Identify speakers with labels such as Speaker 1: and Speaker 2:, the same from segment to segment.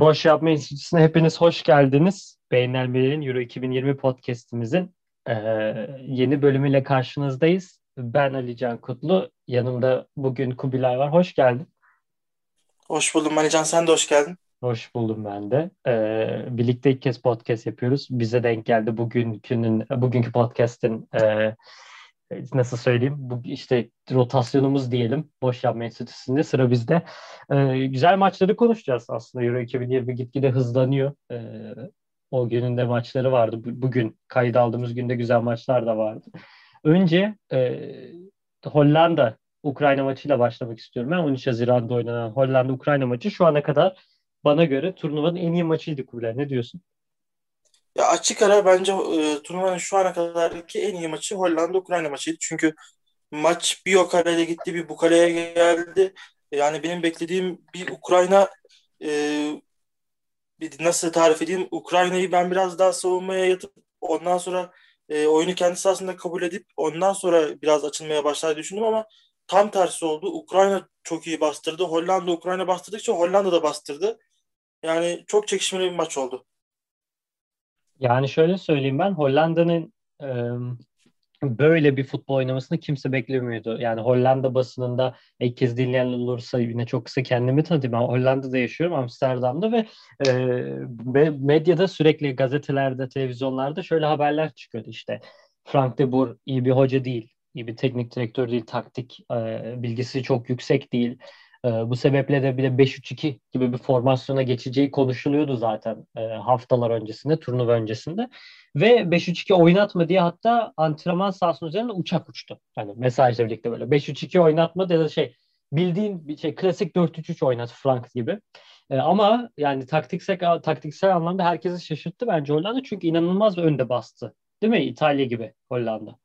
Speaker 1: Boş Yapma Enstitüsü'ne hepiniz hoş geldiniz. Beynelmelerin Euro 2020 podcastimizin e, yeni bölümüyle karşınızdayız. Ben Ali Can Kutlu, yanımda bugün Kubilay var. Hoş geldin.
Speaker 2: Hoş buldum Ali Can, sen de hoş geldin.
Speaker 1: Hoş buldum ben de. Ee, birlikte ilk kez podcast yapıyoruz. Bize denk geldi bugünkünün, bugünkü podcast'in e, nasıl söyleyeyim bu işte rotasyonumuz diyelim boş yapma enstitüsünde sıra bizde. Ee, güzel maçları konuşacağız aslında Euro 2020 gitgide hızlanıyor. Ee, o gününde maçları vardı. Bugün kayıt aldığımız günde güzel maçlar da vardı. Önce e, Hollanda Ukrayna maçıyla başlamak istiyorum. Ben 13 Haziran'da oynanan Hollanda Ukrayna maçı şu ana kadar bana göre turnuvanın en iyi maçıydı Kubilay. Ne diyorsun?
Speaker 2: Ya açık ara bence e, turnuvanın şu ana kadarki en iyi maçı Hollanda-Ukrayna maçıydı. Çünkü maç bir o kareye gitti bir bu kareye geldi. Yani benim beklediğim bir Ukrayna e, bir nasıl tarif edeyim Ukrayna'yı ben biraz daha savunmaya yatıp ondan sonra e, oyunu kendisi aslında kabul edip ondan sonra biraz açılmaya başlar düşündüm ama tam tersi oldu. Ukrayna çok iyi bastırdı. Hollanda Ukrayna bastırdıkça Hollanda da bastırdı. Yani çok çekişmeli bir maç oldu.
Speaker 1: Yani şöyle söyleyeyim ben Hollanda'nın e, böyle bir futbol oynamasını kimse beklemiyordu. Yani Hollanda basınında ilk kez dinleyen olursa yine çok kısa kendimi tanıtayım. Ben Hollanda'da yaşıyorum Amsterdam'da ve e, medyada sürekli gazetelerde, televizyonlarda şöyle haberler çıkıyordu işte. Frank de Boer iyi bir hoca değil, iyi bir teknik direktör değil, taktik e, bilgisi çok yüksek değil. E, bu sebeple de bir de 5-3-2 gibi bir formasyona geçeceği konuşuluyordu zaten e, haftalar öncesinde, turnuva öncesinde. Ve 5-3-2 oynatma diye hatta antrenman sahasının üzerinde uçak uçtu. Hani mesajla birlikte böyle 5-3-2 oynatma ya da şey bildiğin bir şey klasik 4-3-3 oynat Frank gibi. E, ama yani taktiksel taktiksel anlamda herkesi şaşırttı bence Hollanda çünkü inanılmaz bir önde bastı. Değil mi? İtalya gibi Hollanda.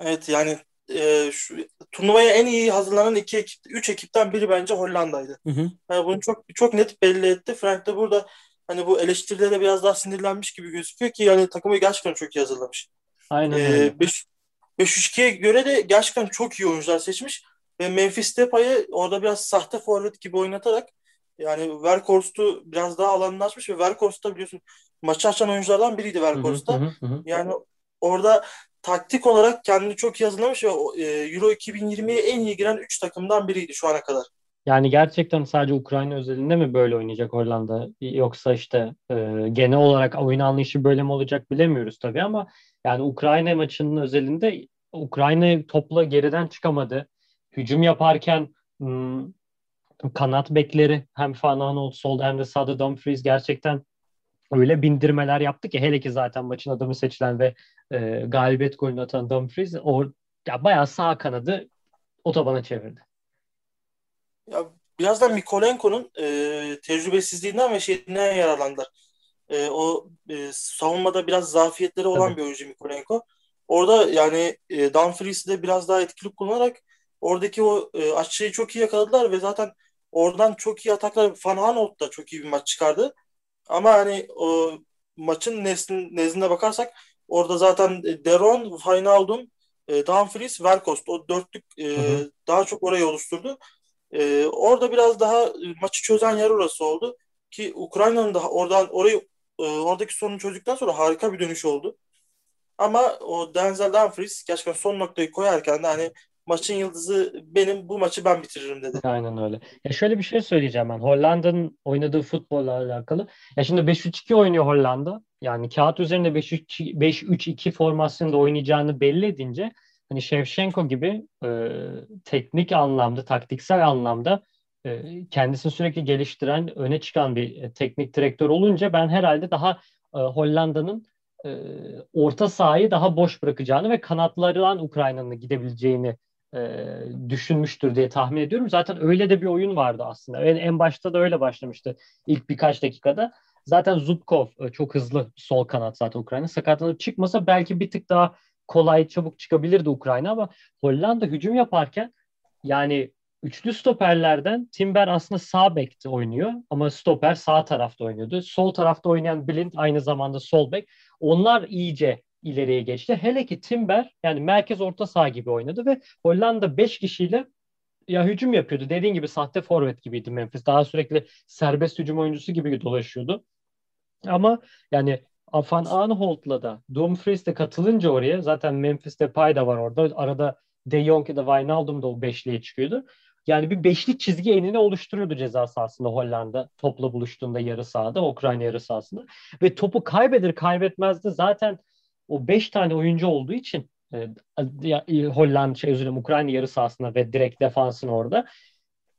Speaker 2: Evet yani e, şu, turnuvaya en iyi hazırlanan iki ekip, üç ekipten biri bence Hollanda'ydı. Hı hı. Yani bunu çok çok net belli etti. Frank de burada hani bu eleştirilere biraz daha sinirlenmiş gibi gözüküyor ki yani takımı gerçekten çok iyi hazırlamış.
Speaker 1: Aynen ee, öyle.
Speaker 2: 5-3-2'ye göre de gerçekten çok iyi oyuncular seçmiş ve Memphis Depay'ı orada biraz sahte forvet gibi oynatarak yani Verkorst'u biraz daha alanını açmış ve Verkorst'ta biliyorsun maçı açan oyunculardan biriydi Verkorst'ta. Yani orada taktik olarak kendini çok iyi hazırlamış ve e, Euro 2020'ye en iyi giren 3 takımdan biriydi şu ana kadar.
Speaker 1: Yani gerçekten sadece Ukrayna özelinde mi böyle oynayacak Hollanda? Yoksa işte e, genel olarak oyun anlayışı böyle mi olacak bilemiyoruz tabii ama yani Ukrayna maçının özelinde Ukrayna topla geriden çıkamadı. Hücum yaparken m, kanat bekleri hem Fananol solda hem de sağda Dumfries gerçekten öyle bindirmeler yaptı ki hele ki zaten maçın adamı seçilen ve e, galibiyet golünü atan Dumfries o ya bayağı sağ kanadı otobana çevirdi.
Speaker 2: Ya birazdan Mikolenko'nun e, tecrübesizliğinden ve şeyinden yararlandılar. E, o e, savunmada biraz zafiyetleri olan Tabii. bir oyuncu Mikolenko. Orada yani e, Dumfries'i de biraz daha etkili kullanarak oradaki o e, açıyı çok iyi yakaladılar ve zaten oradan çok iyi ataklar Van Hanholt da çok iyi bir maç çıkardı. Ama hani o maçın neslin, nezdine bakarsak orada zaten Deron, Wijnaldum, e, Dumfries, Verkost o dörtlük e, hı hı. daha çok orayı oluşturdu. E, orada biraz daha maçı çözen yer orası oldu ki Ukrayna'nın da oradan orayı e, oradaki sorunu çözdükten sonra harika bir dönüş oldu. Ama o Denzel Dumfries gerçekten son noktayı koyarken de hani maçın yıldızı benim bu maçı ben bitiririm dedi.
Speaker 1: Aynen öyle. Ya şöyle bir şey söyleyeceğim ben. Hollanda'nın oynadığı futbolla alakalı. Ya şimdi 5-3-2 oynuyor Hollanda. Yani kağıt üzerinde 5-3-2 formasyonda oynayacağını belli edince hani Shevchenko gibi e, teknik anlamda, taktiksel anlamda e, kendisini sürekli geliştiren, öne çıkan bir e, teknik direktör olunca ben herhalde daha e, Hollanda'nın e, orta sahayı daha boş bırakacağını ve kanatlarından Ukrayna'nın gidebileceğini e, düşünmüştür diye tahmin ediyorum. Zaten öyle de bir oyun vardı aslında. En, en başta da öyle başlamıştı ilk birkaç dakikada. Zaten Zubkov e, çok hızlı sol kanat zaten Ukrayna. Sakatlanıp çıkmasa belki bir tık daha kolay çabuk çıkabilirdi Ukrayna ama Hollanda hücum yaparken yani üçlü stoperlerden Timber aslında sağ bekte oynuyor ama stoper sağ tarafta oynuyordu. Sol tarafta oynayan Blind aynı zamanda sol bek. Onlar iyice ileriye geçti. Hele ki Timber yani merkez orta saha gibi oynadı ve Hollanda 5 kişiyle ya hücum yapıyordu. Dediğin gibi sahte forvet gibiydi Memphis. Daha sürekli serbest hücum oyuncusu gibi dolaşıyordu. Ama yani Van Aanholt'la da Dumfries de katılınca oraya zaten Memphis'te pay da var orada. Arada De Jong ya da Wijnaldum da o beşliğe çıkıyordu. Yani bir beşli çizgi enini oluşturuyordu ceza sahasında Hollanda topla buluştuğunda yarı sahada, Ukrayna yarı sahasında. Ve topu kaybeder kaybetmez de zaten o beş tane oyuncu olduğu için e, Hollanda şey özür dilerim Ukrayna yarı sahasında ve direkt defansın orada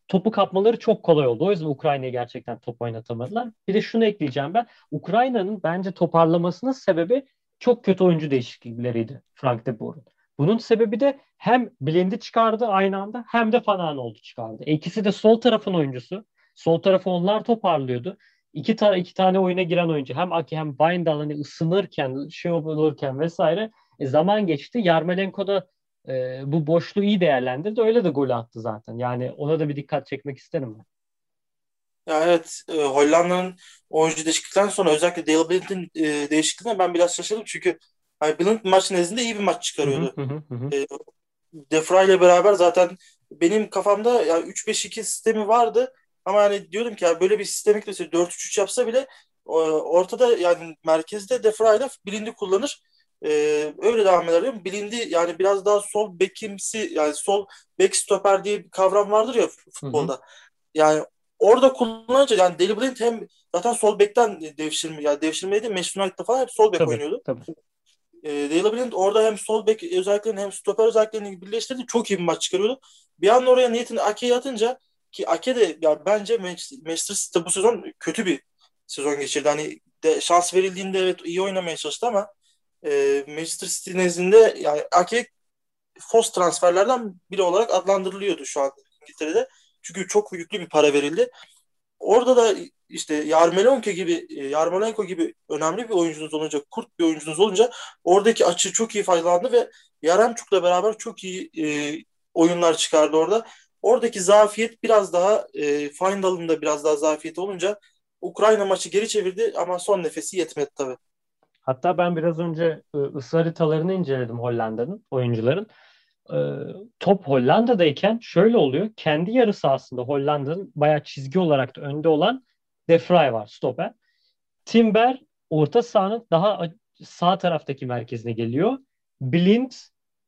Speaker 1: topu kapmaları çok kolay oldu. O yüzden Ukrayna'ya gerçekten top oynatamadılar. Bir de şunu ekleyeceğim ben. Ukrayna'nın bence toparlamasının sebebi çok kötü oyuncu değişiklikleriydi Frank de Boer'un. Bunun sebebi de hem Blend'i çıkardı aynı anda hem de Fanan oldu çıkardı. E, ikisi de sol tarafın oyuncusu. Sol tarafı onlar toparlıyordu. İki, ta iki tane oyuna giren oyuncu hem Aki hem Bayndal hani ısınırken, şey olurken vesaire e, zaman geçti. Yarmolenko da e, bu boşluğu iyi değerlendirdi. Öyle de gol attı zaten. Yani ona da bir dikkat çekmek isterim ben.
Speaker 2: Ya evet e, Hollanda'nın oyuncu değişiklikten sonra özellikle Dale Blind'in e, değişikliğine ben biraz şaşırdım çünkü hani Blind maç nezdinde iyi bir maç çıkarıyordu. Hı hı hı. E, Defra ile beraber zaten benim kafamda yani 3-5-2 sistemi vardı ama hani diyorum ki ya böyle bir sistemik mesela 4-3-3 yapsa bile ortada yani merkezde Defra ile Blind'i kullanır ee, öyle devam ederim. Bilindi yani biraz daha sol bekimsi yani sol bek stoper diye bir kavram vardır ya futbolda. Hı hı. Yani orada kullanınca yani Deli Blind hem zaten sol bekten devşirme yani devşirmeydi Manchester United'da falan hep sol bek tabii, oynuyordu. Tabii. E, Deli Blind orada hem sol bek özelliklerini hem stoper özelliklerini birleştirdi. Çok iyi bir maç çıkarıyordu. Bir anda oraya niyetini Ake'ye atınca ki Ake de yani bence Manchester City bu sezon kötü bir sezon geçirdi. Hani de, şans verildiğinde evet iyi oynamaya çalıştı ama e, Manchester City nezdinde yani Ake Fos transferlerden biri olarak adlandırılıyordu şu an İngiltere'de. Çünkü çok yüklü bir para verildi. Orada da işte Yarmolenko gibi Yarmolenko gibi önemli bir oyuncunuz olunca, kurt bir oyuncunuz olunca oradaki açı çok iyi faydalandı ve Yaremçuk'la beraber çok iyi e, oyunlar çıkardı orada. Oradaki zafiyet biraz daha e, Findal'ın da biraz daha zafiyeti olunca Ukrayna maçı geri çevirdi ama son nefesi yetmedi tabii.
Speaker 1: Hatta ben biraz önce e, ısı haritalarını inceledim Hollanda'nın, oyuncuların. E, top Hollanda'dayken şöyle oluyor. Kendi yarı sahasında Hollanda'nın bayağı çizgi olarak da önde olan De Vrij var stoper. Timber orta sahanın daha sağ taraftaki merkezine geliyor. Blind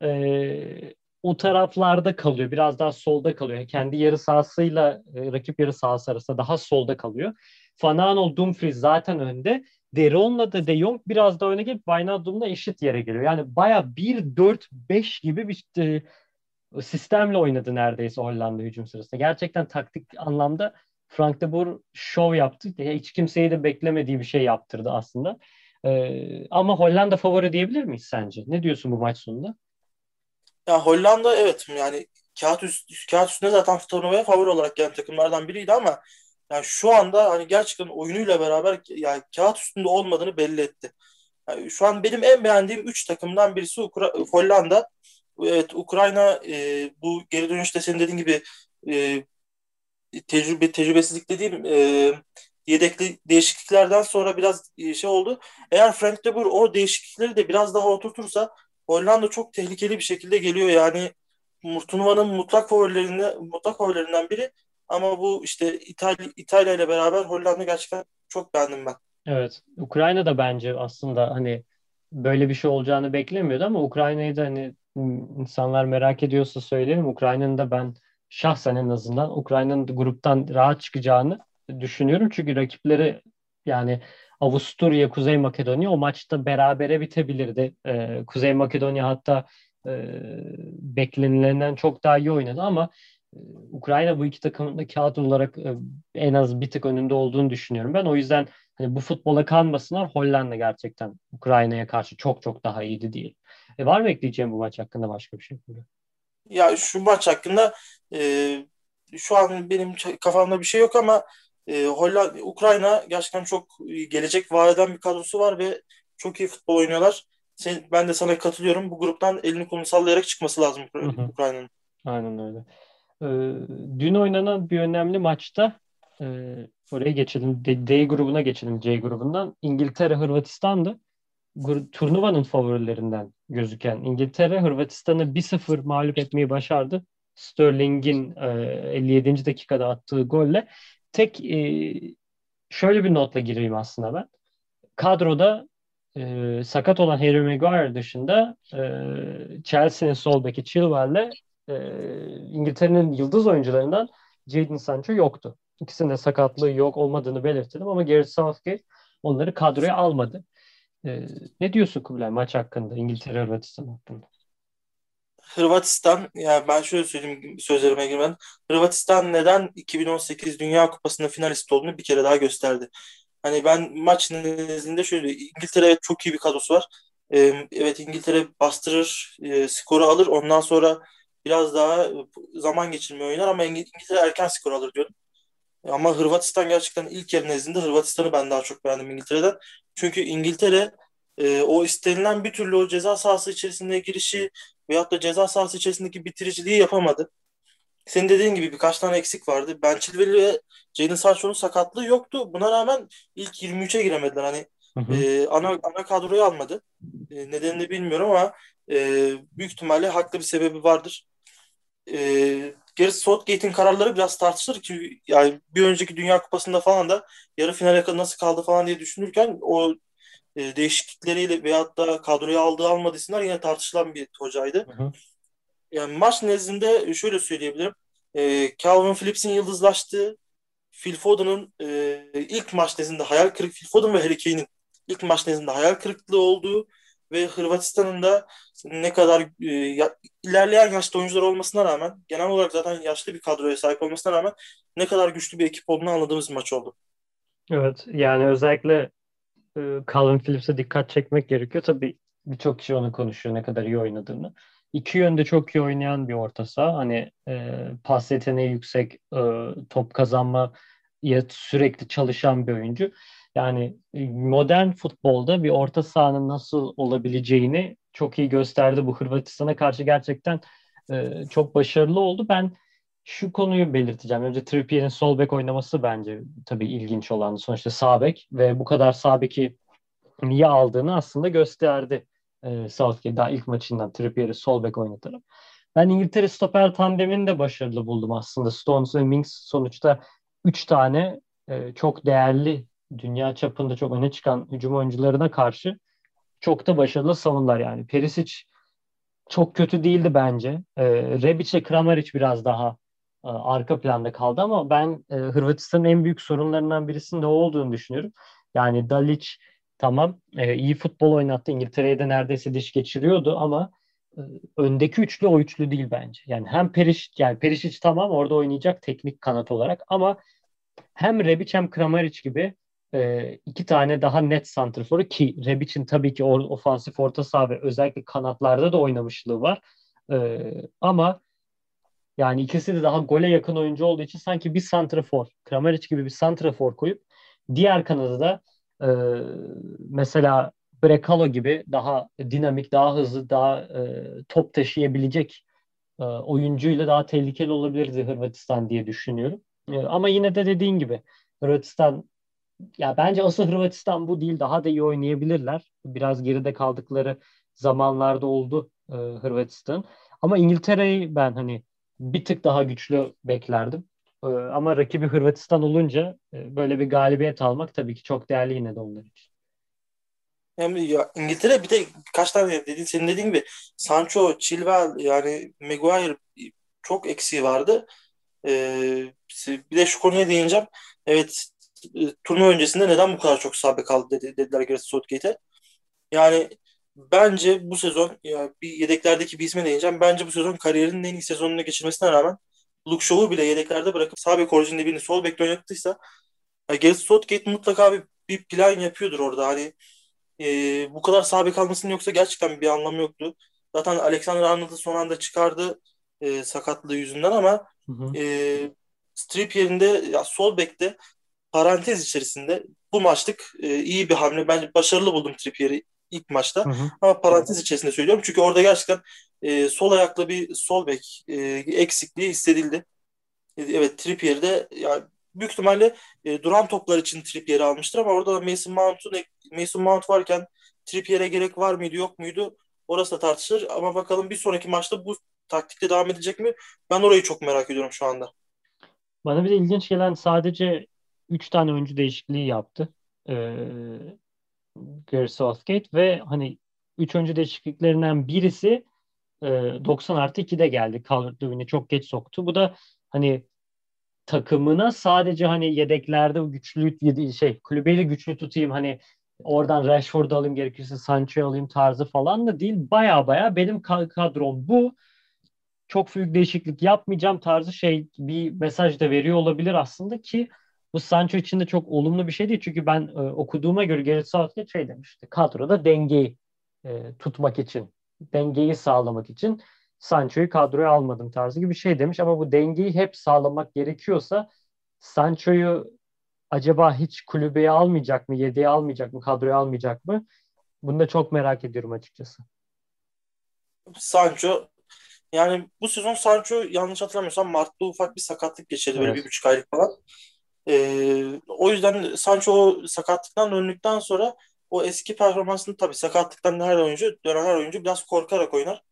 Speaker 1: e, o taraflarda kalıyor. Biraz daha solda kalıyor. Kendi yarı sahasıyla e, rakip yarı sahası arasında daha solda kalıyor. Fanano Dumfries zaten önde. Deron'la da De Jong biraz da öne gelip Wijnaldum'la eşit yere geliyor. Yani baya 1-4-5 gibi bir e, sistemle oynadı neredeyse Hollanda hücum sırasında. Gerçekten taktik anlamda Frank de Boer şov yaptı. Hiç kimseyi de beklemediği bir şey yaptırdı aslında. Ee, ama Hollanda favori diyebilir miyiz sence? Ne diyorsun bu maç sonunda?
Speaker 2: Ya Hollanda evet yani kağıt, üst, kağıt üstünde zaten turnuvaya favori olarak gelen takımlardan biriydi ama yani şu anda hani gerçekten oyunuyla beraber yani kağıt üstünde olmadığını belli etti. Yani şu an benim en beğendiğim 3 takımdan birisi Ukra- Hollanda. Evet Ukrayna e, bu geri dönüşte senin dediğin gibi e, tecrübe tecrübesizlik dediğim e, yedekli değişikliklerden sonra biraz e, şey oldu. Eğer Frank de Boer o değişiklikleri de biraz daha oturtursa Hollanda çok tehlikeli bir şekilde geliyor. Yani turnuvanın mutlak favorilerinden mutlak favorilerinden biri ama bu işte İtalya, İtalya ile beraber Hollanda gerçekten çok beğendim ben.
Speaker 1: Evet. Ukrayna da bence aslında hani böyle bir şey olacağını beklemiyordu ama Ukrayna'yı da hani insanlar merak ediyorsa söyleyelim. Ukrayna'nın da ben şahsen en azından Ukrayna'nın gruptan rahat çıkacağını düşünüyorum. Çünkü rakipleri yani Avusturya, Kuzey Makedonya o maçta berabere bitebilirdi. Ee, Kuzey Makedonya hatta e, beklenilenden çok daha iyi oynadı ama ee, Ukrayna bu iki takımın da kağıt olarak e, en az bir tık önünde olduğunu düşünüyorum ben. O yüzden hani bu futbola kanmasınlar. Hollanda gerçekten Ukrayna'ya karşı çok çok daha iyiydi değil. E, var mı ekleyeceğim bu maç hakkında başka bir şey?
Speaker 2: Ya şu maç hakkında e, şu an benim kafamda bir şey yok ama e, Hollanda, Ukrayna gerçekten çok gelecek vaat eden bir kadrosu var ve çok iyi futbol oynuyorlar. Sen, ben de sana katılıyorum. Bu gruptan elini kolunu sallayarak çıkması lazım Ukrayna'nın.
Speaker 1: Aynen öyle. Ee, dün oynanan bir önemli maçta e, oraya geçelim. D, D grubuna geçelim C grubundan. İngiltere Hırvatistan'dı. Turnuvanın favorilerinden gözüken İngiltere Hırvatistan'ı 1-0 mağlup etmeyi başardı. Sterling'in e, 57. dakikada attığı golle tek e, şöyle bir notla gireyim aslında ben. Kadroda e, sakat olan Harry Maguire dışında e, Chelsea'nin sol beki Chilwell'le e, İngiltere'nin yıldız oyuncularından Jadon Sancho yoktu. İkisinin de sakatlığı yok olmadığını belirttim ama Gareth Southgate onları kadroya almadı. E, ne diyorsun Kubilay maç hakkında, İngiltere Hırvatistan hakkında?
Speaker 2: Hırvatistan, yani ben şöyle söyleyeyim sözlerime girmeden. Hırvatistan neden 2018 Dünya Kupası'nda finalist olduğunu bir kere daha gösterdi. Hani ben maç nezdinde şöyle İngiltere çok iyi bir kadrosu var. Evet İngiltere bastırır, e, skoru alır. Ondan sonra biraz daha zaman geçirmeyi oynar ama İngiltere erken skor alır diyordum. Ama Hırvatistan gerçekten ilk yarı nezdinde Hırvatistan'ı ben daha çok beğendim İngiltere'den. Çünkü İngiltere e, o istenilen bir türlü o ceza sahası içerisinde girişi veyahut da ceza sahası içerisindeki bitiriciliği yapamadı. Senin dediğin gibi birkaç tane eksik vardı. Ben Chilwell ve Jadon Sancho'nun sakatlığı yoktu. Buna rağmen ilk 23'e giremediler. Hani hı hı. E, ana ana kadroyu almadı. E, nedenini bilmiyorum ama e, büyük ihtimalle haklı bir sebebi vardır. E, Gareth Southgate'in kararları biraz tartışılır ki yani bir önceki Dünya Kupası'nda falan da yarı finale nasıl kaldı falan diye düşünürken o e, değişiklikleriyle veyahut da kadroya aldığı almadığı isimler yine tartışılan bir hocaydı. Hı hı. Yani maç nezdinde şöyle söyleyebilirim. E, Calvin Phillips'in yıldızlaştığı, Phil Foden'ın e, ilk maç nezdinde hayal kırık Phil Foden ve Harry Kane'in ilk maç nezdinde hayal kırıklığı olduğu ve Hırvatistan'ın da ne kadar e, ya, ilerleyen yaşta oyuncular olmasına rağmen genel olarak zaten yaşlı bir kadroya sahip olmasına rağmen ne kadar güçlü bir ekip olduğunu anladığımız bir maç oldu.
Speaker 1: Evet yani özellikle e, Calvin Phillips'e dikkat çekmek gerekiyor. Tabii birçok kişi onu konuşuyor ne kadar iyi oynadığını. İki yönde çok iyi oynayan bir orta saha. Hani e, pas yeteneği yüksek, e, top kazanma sürekli çalışan bir oyuncu. Yani e, modern futbolda bir orta sahanın nasıl olabileceğini çok iyi gösterdi. Bu Hırvatistan'a karşı gerçekten e, çok başarılı oldu. Ben şu konuyu belirteceğim. Önce Trippier'in sol bek oynaması bence tabii ilginç olan. Sonuçta sağ bek ve bu kadar sağ beki niye aldığını aslında gösterdi e, Southgate daha ilk maçından Trippier'i sol bek oynatarak. Ben İngiltere stoper tandemini de başarılı buldum aslında. Stones ve Mings sonuçta 3 tane e, çok değerli dünya çapında çok öne çıkan hücum oyuncularına karşı çok da başarılı savundular yani. Perisic çok kötü değildi bence. E, Rebic ile Kramaric biraz daha arka planda kaldı ama ben e, Hırvatistan'ın en büyük sorunlarından birisinin de o olduğunu düşünüyorum. Yani Dalic tamam e, iyi futbol oynattı. İngiltere'ye de neredeyse diş geçiriyordu ama e, öndeki üçlü o üçlü değil bence. Yani hem Periş yani Perisic tamam orada oynayacak teknik kanat olarak ama hem Rebic hem Kramaric gibi e, iki tane daha net santrforu ki Rebic'in tabii ki or, ofansif orta saha ve özellikle kanatlarda da oynamışlığı var. E, ama yani ikisi de daha gole yakın oyuncu olduğu için sanki bir santrafor, Kramaric gibi bir santrafor koyup diğer kanadı da e, mesela Brekalo gibi daha dinamik, daha hızlı, daha e, top taşıyabilecek e, oyuncuyla daha tehlikeli olabilirdi Hırvatistan diye düşünüyorum. E, ama yine de dediğin gibi Hırvatistan ya bence asıl Hırvatistan bu değil. Daha da iyi oynayabilirler. Biraz geride kaldıkları zamanlarda oldu e, Hırvatistan. Ama İngiltere'yi ben hani bir tık daha güçlü beklerdim. E, ama rakibi Hırvatistan olunca e, böyle bir galibiyet almak tabii ki çok değerli yine de onlar için.
Speaker 2: Yani ya İngiltere bir de kaç tane dediğin senin dediğin gibi Sancho, Chilwell yani Maguire çok eksiği vardı. Ee, bir de şu konuya değineceğim. Evet e, turnuva öncesinde neden bu kadar çok sabe kaldı dedi, dediler Gareth Southgate'e. Yani bence bu sezon ya bir yedeklerdeki bir isme değineceğim. Bence bu sezon kariyerinin en iyi sezonunu geçirmesine rağmen Luke Shaw'u bile yedeklerde bırakıp sağ bek orijinde birini sol bekle oynattıysa Gareth Southgate mutlaka bir, bir plan yapıyordur orada. Hani e, bu kadar sağ bek almasının yoksa gerçekten bir anlamı yoktu. Zaten Alexander Arnold'u son anda çıkardı e, sakatlığı yüzünden ama hı hı. E, strip yerinde ya sol bekte parantez içerisinde bu maçlık e, iyi bir hamle. Bence başarılı buldum Trippier'i ilk maçta. Hı hı. Ama parantez içerisinde söylüyorum. Çünkü orada gerçekten e, sol ayaklı bir sol bek e, eksikliği hissedildi. E, evet Trippier'de yani büyük ihtimalle e, duran toplar için Trippier'i almıştır ama orada Mason Mount'un Mason Mount varken Trippier'e gerek var mıydı yok muydu? Orası da tartışılır ama bakalım bir sonraki maçta bu taktikle devam edecek mi? Ben orayı çok merak ediyorum şu anda.
Speaker 1: Bana bir de ilginç gelen sadece 3 tane oyuncu değişikliği yaptı. Ee, Gary Southgate ve hani 3 oyuncu değişikliklerinden birisi e, 90 artı 2'de geldi. Calvert-Lewin'i çok geç soktu. Bu da hani takımına sadece hani yedeklerde güçlü şey kulübeyle güçlü tutayım hani oradan Rashford'u alayım gerekirse Sancho'yu alayım tarzı falan da değil. Baya baya benim kadrom bu. Çok büyük değişiklik yapmayacağım tarzı şey bir mesaj da veriyor olabilir aslında ki bu Sancho için de çok olumlu bir şey değil. Çünkü ben e, okuduğuma göre Gareth Southgate şey demişti. Kadroda dengeyi e, tutmak için, dengeyi sağlamak için Sancho'yu kadroya almadım tarzı gibi bir şey demiş. Ama bu dengeyi hep sağlamak gerekiyorsa Sancho'yu acaba hiç kulübeye almayacak mı, yedeğe almayacak mı, kadroya almayacak mı? Bunu da çok merak ediyorum açıkçası.
Speaker 2: Sancho yani bu sezon Sancho yanlış hatırlamıyorsam Mart'ta ufak bir sakatlık geçirdi evet. böyle bir buçuk aylık falan. Ee, o yüzden Sancho sakatlıktan döndükten sonra o eski performansını tabii sakatlıktan her oyuncu, dönen her oyuncu biraz korkarak oynar.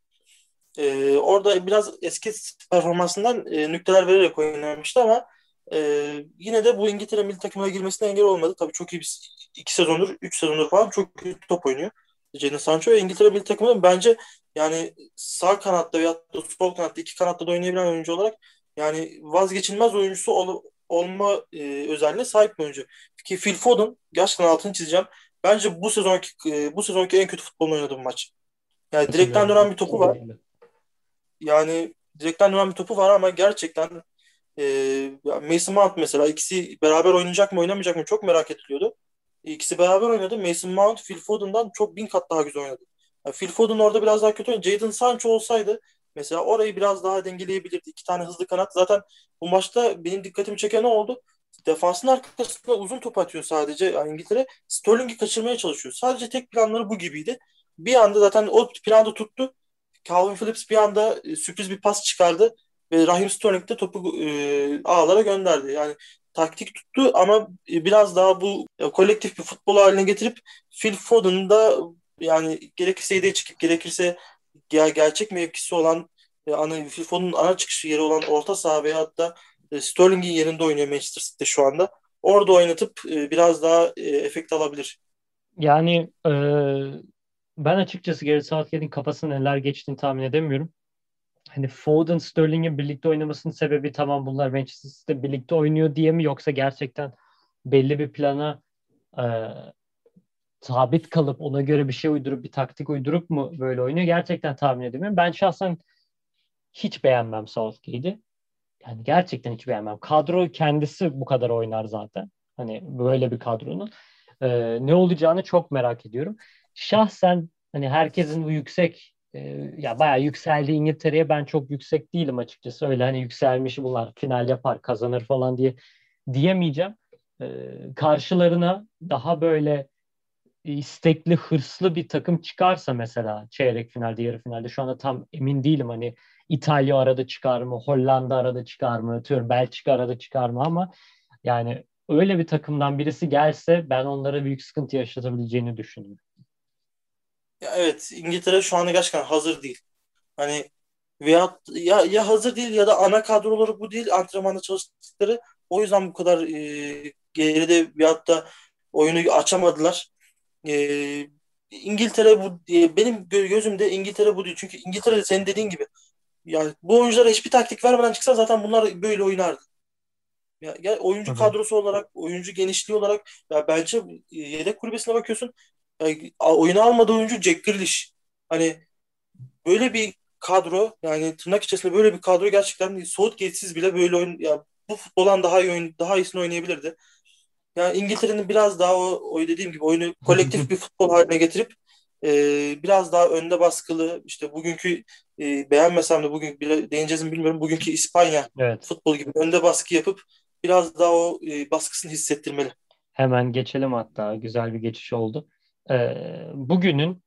Speaker 2: Ee, orada biraz eski performansından e, nükteler vererek oynamıştı ama e, yine de bu İngiltere milli takımına girmesine engel olmadı. Tabii çok iyi bir iki sezondur, üç sezondur falan çok iyi top oynuyor. Jadon Sancho İngiltere milli takımı bence yani sağ kanatta veya sol kanatta iki kanatta da oynayabilen oyuncu olarak yani vazgeçilmez oyuncusu ol, olma e, özelliğine sahip bir oyuncu. Ki Phil Foden gerçekten altını çizeceğim. Bence bu sezonki e, bu sezonki en kötü futbolunu oynadığı bir maç. Yani direkten dönen bir topu var. Yani direkten dönen bir topu var ama gerçekten e, Mason Mount mesela ikisi beraber oynayacak mı oynamayacak mı çok merak ediliyordu. İkisi beraber oynadı. Mason Mount Phil Foden'dan çok bin kat daha güzel oynadı. Yani Phil Foden orada biraz daha kötü oynadı. Jadon Sancho olsaydı mesela orayı biraz daha dengeleyebilirdi. İki tane hızlı kanat. Zaten bu maçta benim dikkatimi çeken ne oldu? Defansın arkasında uzun top atıyor sadece yani İngiltere. Sterling'i kaçırmaya çalışıyor. Sadece tek planları bu gibiydi. Bir anda zaten o planda tuttu. Calvin Phillips bir anda e, sürpriz bir pas çıkardı ve Raheem Sterling de topu e, ağlara gönderdi. Yani taktik tuttu ama biraz daha bu e, kolektif bir futbol haline getirip Phil Foden'ı da yani gerekirse yedeye çıkıp gerekirse ger- gerçek mevkisi olan e, ana Foden'ın ana çıkış yeri olan orta saha veya hatta e, Sterling'in yerinde oynuyor Manchester City'de şu anda. Orada oynatıp e, biraz daha e, efekt alabilir.
Speaker 1: Yani e, ben açıkçası Gareth Southgate'in kafasına neler geçtiğini tahmin edemiyorum. Hani Foden, Sterling'in birlikte oynamasının sebebi tamam bunlar Manchester City'de birlikte oynuyor diye mi yoksa gerçekten belli bir plana e, sabit kalıp ona göre bir şey uydurup bir taktik uydurup mu böyle oynuyor gerçekten tahmin edemiyorum. Ben şahsen hiç beğenmem Southgate'i. Yani gerçekten hiç beğenmem. Kadro kendisi bu kadar oynar zaten. Hani böyle bir kadronun. Ee, ne olacağını çok merak ediyorum. Şahsen hani herkesin bu yüksek e, ya bayağı yükseldi İngiltere'ye ben çok yüksek değilim açıkçası. Öyle hani yükselmiş bunlar final yapar kazanır falan diye diyemeyeceğim. Ee, karşılarına daha böyle istekli, hırslı bir takım çıkarsa mesela çeyrek finalde, yarı finalde şu anda tam emin değilim hani İtalya arada çıkar mı, Hollanda arada çıkar mı, atıyorum Belçika arada çıkar mı ama yani öyle bir takımdan birisi gelse ben onlara büyük sıkıntı yaşatabileceğini düşünüyorum.
Speaker 2: Ya evet İngiltere şu anda gerçekten hazır değil. Hani veya ya, ya hazır değil ya da ana kadroları bu değil antrenmanda çalıştıkları o yüzden bu kadar e, geride veyahut da oyunu açamadılar. E, İngiltere bu e, benim gözümde İngiltere bu değil. Çünkü İngiltere senin dediğin gibi yani bu oyunculara hiçbir taktik vermeden çıksa zaten bunlar böyle oynardı. Ya, ya oyuncu Hı-hı. kadrosu olarak, oyuncu genişliği olarak ya bence e, yedek kulübesine bakıyorsun. Ya, oyunu almadığı oyuncu Jack Grealish. Hani böyle bir kadro yani tırnak içerisinde böyle bir kadro gerçekten Southgate'siz bile böyle oyun ya bu futboldan daha iyi oyun daha iyisini oynayabilirdi. Yani İngiltere'nin biraz daha o, o dediğim gibi oyunu kolektif bir futbol haline getirip e, biraz daha önde baskılı işte bugünkü e, beğenmesem de bugün bile değineceğiz mi bilmiyorum bugünkü İspanya evet. futbol gibi önde baskı yapıp biraz daha o e, baskısını hissettirmeli.
Speaker 1: Hemen geçelim hatta güzel bir geçiş oldu. E, bugünün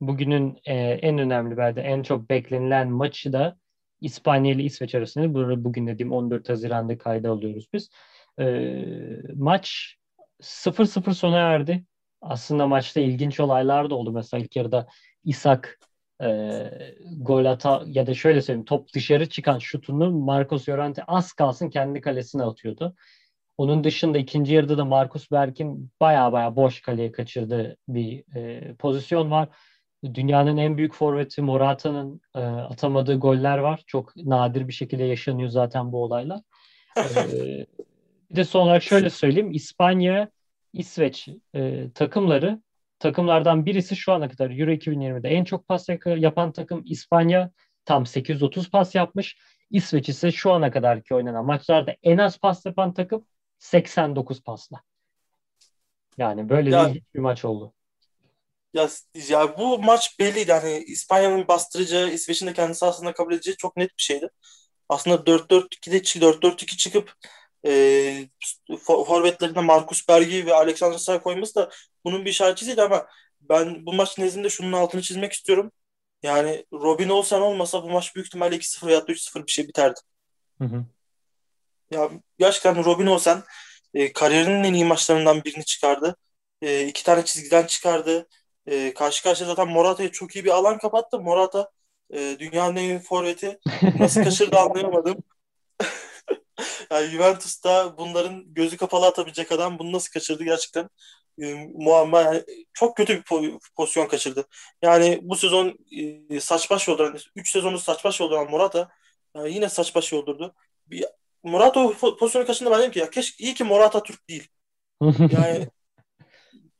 Speaker 1: bugünün e, en önemli belki en çok beklenilen maçı da İspanya ile İsveç arasında bugün dediğim 14 Haziran'da kayda alıyoruz biz. E, maç 0-0 sona erdi. Aslında maçta ilginç olaylar da oldu. Mesela ilk yarıda İshak e, gol ata ya da şöyle söyleyeyim top dışarı çıkan şutunu Marcos Llorente az kalsın kendi kalesine atıyordu. Onun dışında ikinci yarıda da Marcus Berg'in baya baya boş kaleye kaçırdığı bir e, pozisyon var. Dünyanın en büyük forveti Morata'nın e, atamadığı goller var. Çok nadir bir şekilde yaşanıyor zaten bu olaylar. E, bir de son olarak şöyle söyleyeyim. İspanya, İsveç e, takımları takımlardan birisi şu ana kadar Euro 2020'de en çok pas yapan takım İspanya tam 830 pas yapmış. İsveç ise şu ana kadarki oynanan maçlarda en az pas yapan takım 89 pasla. Yani böyle ya, bir maç oldu.
Speaker 2: Ya, ya bu maç belliydi. Hani İspanya'nın bastıracağı, İsveç'in de kendi sahasında kabul edeceği çok net bir şeydi. Aslında 4-4-2'de 4-4-2 çıkıp e, forvetlerine Markus Bergi ve Alexander Say koyması da bunun bir işaretçisiydi ama ben bu maç nezdinde şunun altını çizmek istiyorum. Yani Robin Olsen olmasa bu maç büyük ihtimalle 2-0 ya da 3-0 bir şey biterdi. Hı hı. Ya gerçekten Robin Olsen e, kariyerinin en iyi maçlarından birini çıkardı. E, iki tane çizgiden çıkardı. E, karşı karşıya zaten Morata'ya çok iyi bir alan kapattı. Morata e, dünyanın en iyi forveti. Nasıl kaçırdı anlayamadım. yani Juventus'ta bunların gözü kapalı atabilecek adam bunu nasıl kaçırdı gerçekten e, muamma yani çok kötü bir pozisyon kaçırdı. Yani bu sezon e, saç baş yolduran 3 sezonu saç baş yolduran Morata yani yine saç baş yoldurdu. Bir, Morata o pozisyonu kaçırdı ben dedim ki ya keşke iyi ki Morata Türk değil. Yani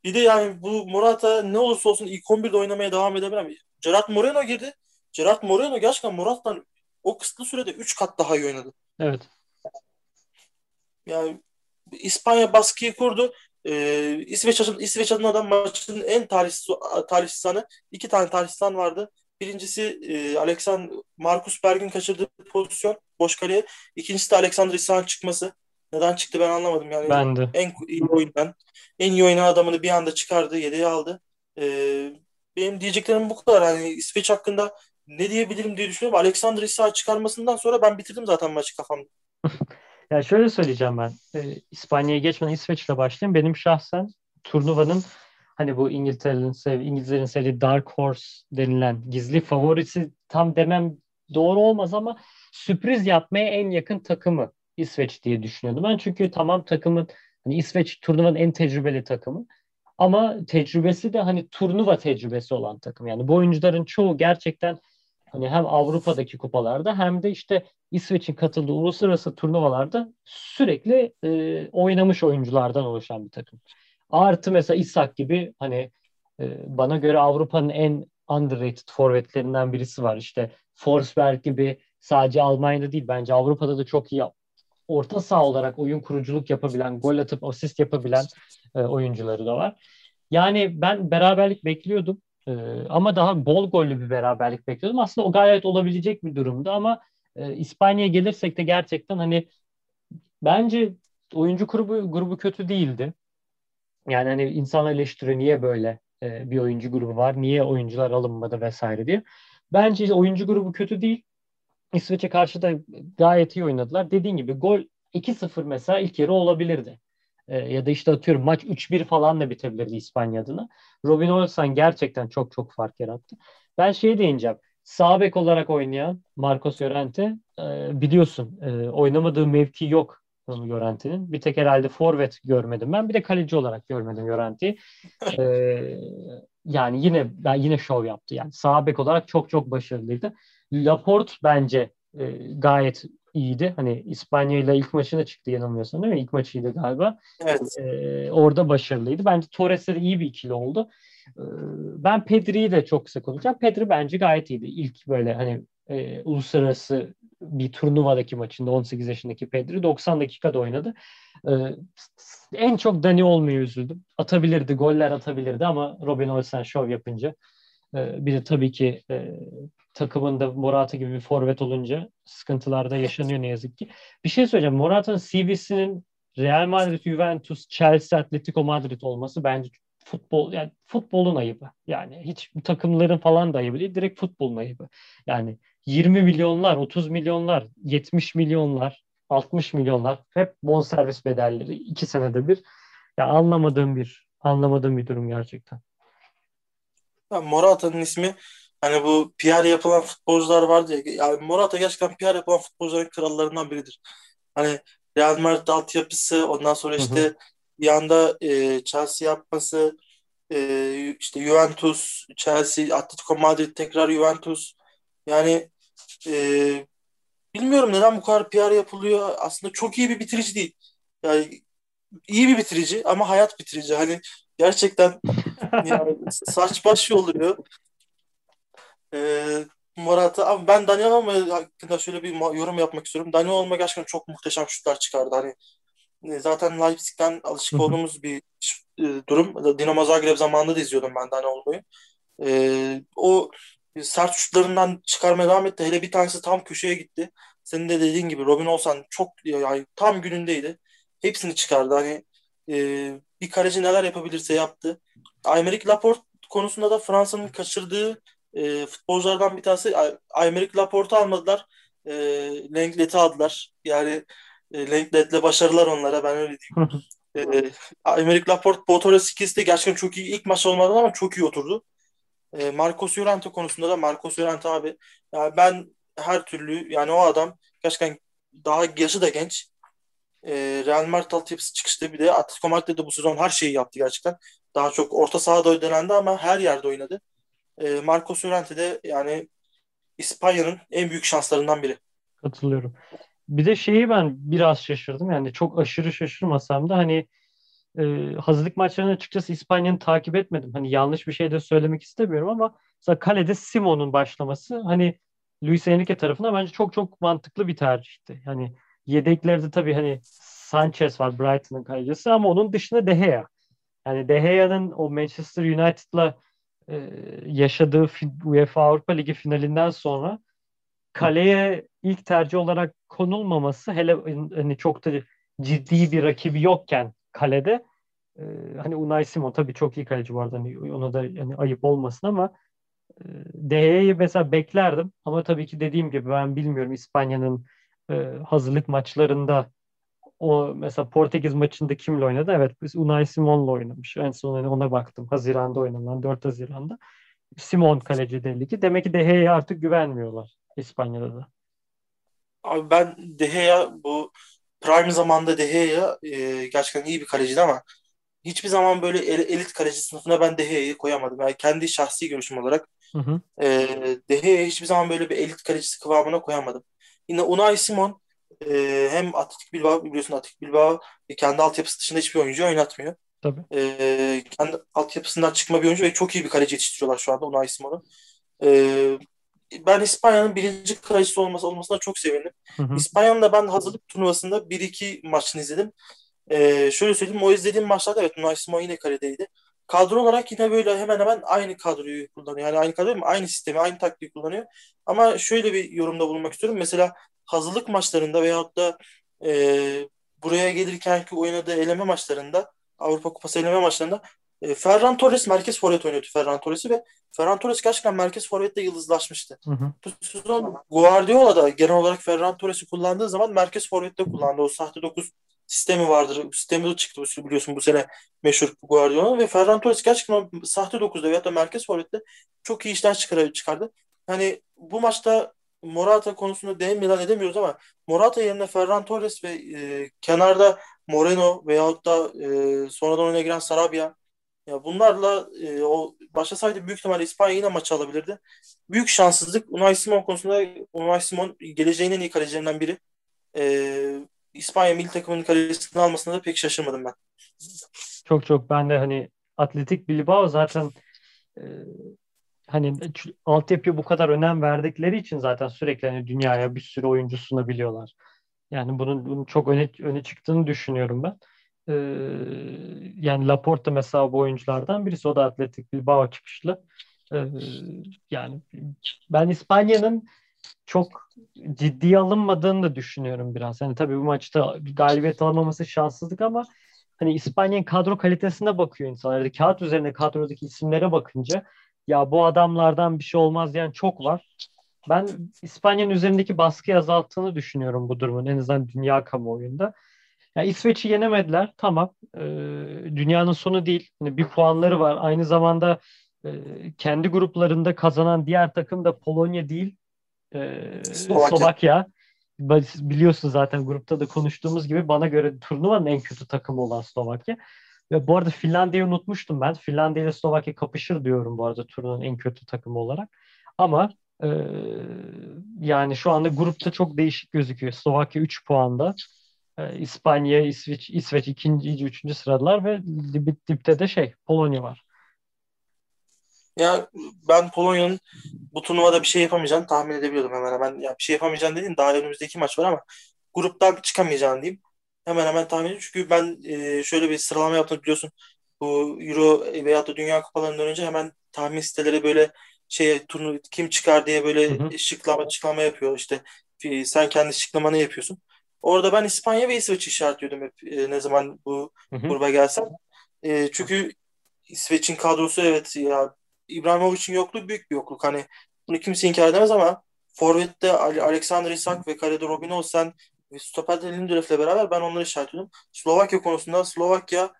Speaker 2: bir de yani bu Morata ne olursa olsun ilk 11'de oynamaya devam edebilir. Gerard Moreno girdi. Gerard Moreno gerçekten Morata'dan o kısıtlı sürede 3 kat daha iyi oynadı.
Speaker 1: Evet.
Speaker 2: Yani İspanya baskıyı kurdu. Ee, İsveç, İsveç adına da maçın en talihsiz, talihsiz anı. iki tane talihsiz an vardı. Birincisi e, Alexander Markus Berg'in kaçırdığı pozisyon boş kaleye. İkincisi de Alexander İsa'nın çıkması. Neden çıktı ben anlamadım yani.
Speaker 1: Ben de.
Speaker 2: En iyi oyundan. En iyi oynayan adamını bir anda çıkardı, yedeğe aldı. Ee, benim diyeceklerim bu kadar. Yani İsveç hakkında ne diyebilirim diye düşünüyorum. Alexander İsa çıkarmasından sonra ben bitirdim zaten maçı kafamda.
Speaker 1: Ya şöyle söyleyeceğim ben. E, İspanya'ya geçmeden İsveç'le başlayayım. Benim şahsen turnuvanın hani bu İngiltere'nin sev İngilizlerin sevdiği Dark Horse denilen gizli favorisi tam demem doğru olmaz ama sürpriz yapmaya en yakın takımı İsveç diye düşünüyordum ben. Çünkü tamam takımın hani İsveç turnuvanın en tecrübeli takımı. Ama tecrübesi de hani turnuva tecrübesi olan takım. Yani bu oyuncuların çoğu gerçekten Hani hem Avrupa'daki kupalarda hem de işte İsveç'in katıldığı uluslararası turnuvalarda sürekli e, oynamış oyunculardan oluşan bir takım. Artı mesela İshak gibi hani e, bana göre Avrupa'nın en underrated forvetlerinden birisi var. İşte Forsberg gibi sadece Almanya'da değil bence Avrupa'da da çok iyi orta saha olarak oyun kuruculuk yapabilen, gol atıp asist yapabilen e, oyuncuları da var. Yani ben beraberlik bekliyordum. Ee, ama daha bol gollü bir beraberlik bekliyordum. Aslında o gayet olabilecek bir durumdu ama e, İspanya'ya gelirsek de gerçekten hani bence oyuncu grubu grubu kötü değildi. Yani hani insanlar eleştiriyor niye böyle e, bir oyuncu grubu var, niye oyuncular alınmadı vesaire diye. Bence oyuncu grubu kötü değil. İsveç'e karşı da gayet iyi oynadılar. Dediğin gibi gol 2-0 mesela ilk yarı olabilirdi. E, ya da işte atıyorum maç 3-1 falan da bitebilirdi İspanya adına. Robin Olsen gerçekten çok çok fark yarattı. Ben şeye değineceğim. Sağ bek olarak oynayan Marcos Llorente e, biliyorsun e, oynamadığı mevki yok Llorente'nin. Bir tek herhalde forvet görmedim ben. Bir de kaleci olarak görmedim Llorente'yi. E, yani yine ben yine şov yaptı. Yani sağ bek olarak çok çok başarılıydı. Laporte bence gayet iyiydi. Hani İspanya ile ilk maçına çıktı yanılmıyorsam değil mi? İlk maçıydı galiba.
Speaker 2: Evet.
Speaker 1: Ee, orada başarılıydı. Bence Torres'e de iyi bir ikili oldu. Ee, ben Pedri'yi de çok kısa konuşacağım. Pedri bence gayet iyiydi. İlk böyle hani e, uluslararası bir turnuvadaki maçında 18 yaşındaki Pedri 90 dakikada oynadı. Ee, en çok Dani olmaya üzüldüm. Atabilirdi, goller atabilirdi ama Robin Olsen şov yapınca e, bir de tabii ki e, takımında Morata gibi bir forvet olunca sıkıntılarda yaşanıyor ne yazık ki. Bir şey söyleyeceğim. Morata'nın CV'sinin Real Madrid, Juventus, Chelsea, Atletico Madrid olması bence futbol yani futbolun ayıbı. Yani hiç takımların falan da ayıbı değil. Direkt futbolun ayıbı. Yani 20 milyonlar, 30 milyonlar, 70 milyonlar, 60 milyonlar hep bonservis bedelleri iki senede bir. Ya anlamadığım bir anlamadığım bir durum gerçekten.
Speaker 2: Morata'nın ismi Hani bu PR yapılan futbolcular vardı ya. Yani Morata gerçekten PR yapılan futbolcuların krallarından biridir. Hani Real Madrid altyapısı ondan sonra işte hı hı. bir anda e, Chelsea yapması e, işte Juventus, Chelsea, Atletico Madrid tekrar Juventus yani e, bilmiyorum neden bu kadar PR yapılıyor. Aslında çok iyi bir bitirici değil. Yani iyi bir bitirici ama hayat bitirici. Hani gerçekten yani saç baş oluyor. Ee, Morata ama ben Daniel Olma hakkında şöyle bir yorum yapmak istiyorum. Daniel Olma gerçekten çok muhteşem şutlar çıkardı. Hani e, zaten Leipzig'ten alışık olduğumuz bir e, durum. Dinamo Zagreb zamanında da izliyordum ben Daniel Olma'yı. Ee, o sert şutlarından çıkarmaya devam etti. Hele bir tanesi tam köşeye gitti. Senin de dediğin gibi Robin olsan çok yani tam günündeydi. Hepsini çıkardı. Hani e, bir kaleci neler yapabilirse yaptı. Aymeric Laporte konusunda da Fransa'nın kaçırdığı e, futbolculardan bir tanesi Aymeric Laporte'u almadılar. E, Lenglet'i aldılar. Yani e, Lenglet'le başarılar onlara ben öyle diyeyim. e, Aymeric Laporte Botoras ikisi de gerçekten çok iyi. ilk maç olmadan ama çok iyi oturdu. E, Marcos Llorente konusunda da Marcos Llorente abi yani ben her türlü yani o adam gerçekten daha yaşı da genç. E, Real Madrid altyapısı çıkışta bir de Atletico Madrid'de de bu sezon her şeyi yaptı gerçekten. Daha çok orta sahada oynadı ama her yerde oynadı. E, Marcos Llorente de yani İspanya'nın en büyük şanslarından biri.
Speaker 1: Katılıyorum. Bir de şeyi ben biraz şaşırdım. Yani çok aşırı şaşırmasam da hani e, hazırlık maçlarını açıkçası İspanya'nı takip etmedim. Hani yanlış bir şey de söylemek istemiyorum ama mesela kalede Simon'un başlaması hani Luis Enrique tarafından bence çok çok mantıklı bir tercihti. Yani yedeklerde tabii hani Sanchez var Brighton'ın kalecisi ama onun dışında De Gea. Yani De Gea'nın o Manchester United'la e, yaşadığı UEFA Avrupa Ligi finalinden sonra kaleye ilk tercih olarak konulmaması hele hani çok da ciddi bir rakibi yokken kalede e, hani Unai Simon tabii çok iyi kaleci vardı hani ona da yani ayıp olmasın ama e, mesela beklerdim. Ama tabii ki dediğim gibi ben bilmiyorum İspanya'nın e, hazırlık maçlarında o mesela Portekiz maçında kimle oynadı? Evet biz Unai Simon'la oynamış. En son hani ona baktım. Haziran'da oynanan 4 Haziran'da. Simon kaleci belli ki. Demek ki De Gea'ya artık güvenmiyorlar İspanya'da da.
Speaker 2: Abi ben De Gea bu prime zamanda De Gea e, gerçekten iyi bir kaleciydi ama hiçbir zaman böyle elit kaleci sınıfına ben De Gea'yı koyamadım. Yani kendi şahsi görüşüm olarak hı hı. E, De Gea'yı hiçbir zaman böyle bir elit kalecisi kıvamına koyamadım. Yine Unai Simon e, hem Atletik Bilbao biliyorsun Atletik Bilbao kendi altyapısı dışında hiçbir oyuncu oynatmıyor.
Speaker 1: Tabii.
Speaker 2: E, kendi altyapısından çıkma bir oyuncu ve çok iyi bir kaleci yetiştiriyorlar şu anda Unai Simon'u. E, ben İspanya'nın birinci kalecisi olması olmasına çok sevindim. İspanya'nın da ben hazırlık turnuvasında bir iki maçını izledim. E, şöyle söyleyeyim o izlediğim maçlarda evet Unai Simon yine kaledeydi. Kadro olarak yine böyle hemen hemen aynı kadroyu kullanıyor. Yani aynı kadroyu aynı sistemi, aynı taktiği kullanıyor. Ama şöyle bir yorumda bulunmak istiyorum. Mesela hazırlık maçlarında veyahut da e, buraya gelirkenki oynadığı eleme maçlarında Avrupa Kupası eleme maçlarında e, Ferran Torres merkez forvet oynuyordu Ferran Torres'i ve Ferran Torres gerçekten merkez forvette yıldızlaşmıştı. Hı hı. Guardiola da genel olarak Ferran Torres'i kullandığı zaman merkez forvette kullandı. O sahte 9 sistemi vardır. Sistemi de çıktı biliyorsun bu sene meşhur Guardiola ve Ferran Torres gerçekten sahte 9'da veyahut da merkez forvette çok iyi işler çıkardı. Hani bu maçta Morata konusunda değinmeden edemiyoruz ama Morata yerine Ferran Torres ve e, kenarda Moreno veyahut da e, sonradan oyuna giren Sarabia ya bunlarla e, o başlasaydı büyük ihtimalle İspanya yine maçı alabilirdi. Büyük şanssızlık. Unai Simon konusunda Unai Simon geleceğin en iyi kalecilerinden biri. E, İspanya milli takımının kalecisini almasına da pek şaşırmadım ben.
Speaker 1: Çok çok ben de hani Atletik Bilbao zaten e, hani altyapıya bu kadar önem verdikleri için zaten sürekli hani dünyaya bir sürü oyuncu sunabiliyorlar. Yani bunun, bunun çok öne, öne çıktığını düşünüyorum ben. Ee, yani Laporte mesela bu oyunculardan birisi. O da Atletik Bilbao çıkışlı. Ee, yani ben İspanya'nın çok ciddiye alınmadığını da düşünüyorum biraz. Yani tabii bu maçta galibiyet alamaması şanssızlık ama hani İspanya'nın kadro kalitesine bakıyor insanlar. Kağıt üzerinde kadrodaki isimlere bakınca ya bu adamlardan bir şey olmaz diyen çok var. Ben İspanya'nın üzerindeki baskıyı azalttığını düşünüyorum bu durumun en azından dünya kamuoyunda. Yani İsveç'i yenemediler tamam. Ee, dünyanın sonu değil. Yani bir puanları var. Aynı zamanda e, kendi gruplarında kazanan diğer takım da Polonya değil e, Slovakya. Slovakya. Biliyorsun zaten grupta da konuştuğumuz gibi bana göre turnuvanın en kötü takımı olan Slovakya. Ve bu arada Finlandiya'yı unutmuştum ben. Finlandiya ile Slovakya kapışır diyorum bu arada turnuvanın en kötü takımı olarak. Ama e, yani şu anda grupta çok değişik gözüküyor. Slovakya 3 puanda. E, İspanya, İsveç, İsveç ikinci, üçüncü sıradılar ve dip, dipte de şey Polonya var.
Speaker 2: Ya ben Polonya'nın bu turnuvada bir şey yapamayacağını tahmin edebiliyordum hemen hemen. Ya bir şey yapamayacağını dedim daha önümüzdeki maç var ama gruptan çıkamayacağını diyeyim. Hemen hemen tahmin ediyorum. Çünkü ben e, şöyle bir sıralama yaptım biliyorsun. Bu Euro veya da Dünya Kupalarından önce hemen tahmin siteleri böyle şey turnu kim çıkar diye böyle hı hı. şıklama açıklama yapıyor işte sen kendi şıklamanı yapıyorsun. Orada ben İspanya ve İsveç işaretliyordum hep e, ne zaman bu hı hı. gruba gelsem. E, çünkü İsveç'in kadrosu evet ya İbrahimovic'in yokluğu büyük bir yokluk. Hani bunu kimse inkar edemez ama Forvet'te Alexander Isak ve kalede Robin Olsen ve stoperde Lindelöf'le beraber ben onları işaretledim. Slovakya konusunda Slovakya